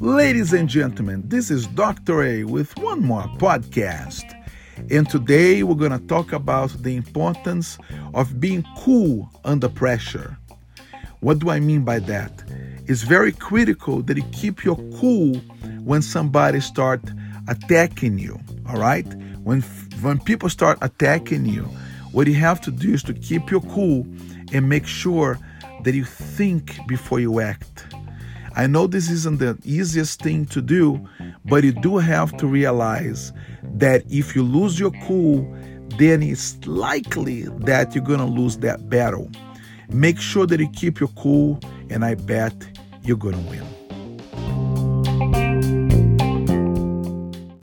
Ladies and gentlemen, this is Dr. A with one more podcast. And today we're going to talk about the importance of being cool under pressure. What do I mean by that? It's very critical that you keep your cool when somebody start attacking you, all right? When when people start attacking you, what you have to do is to keep your cool and make sure that you think before you act. I know this isn't the easiest thing to do, but you do have to realize that if you lose your cool, then it's likely that you're to lose that battle. Make sure that you keep your cool, and I bet you're to win.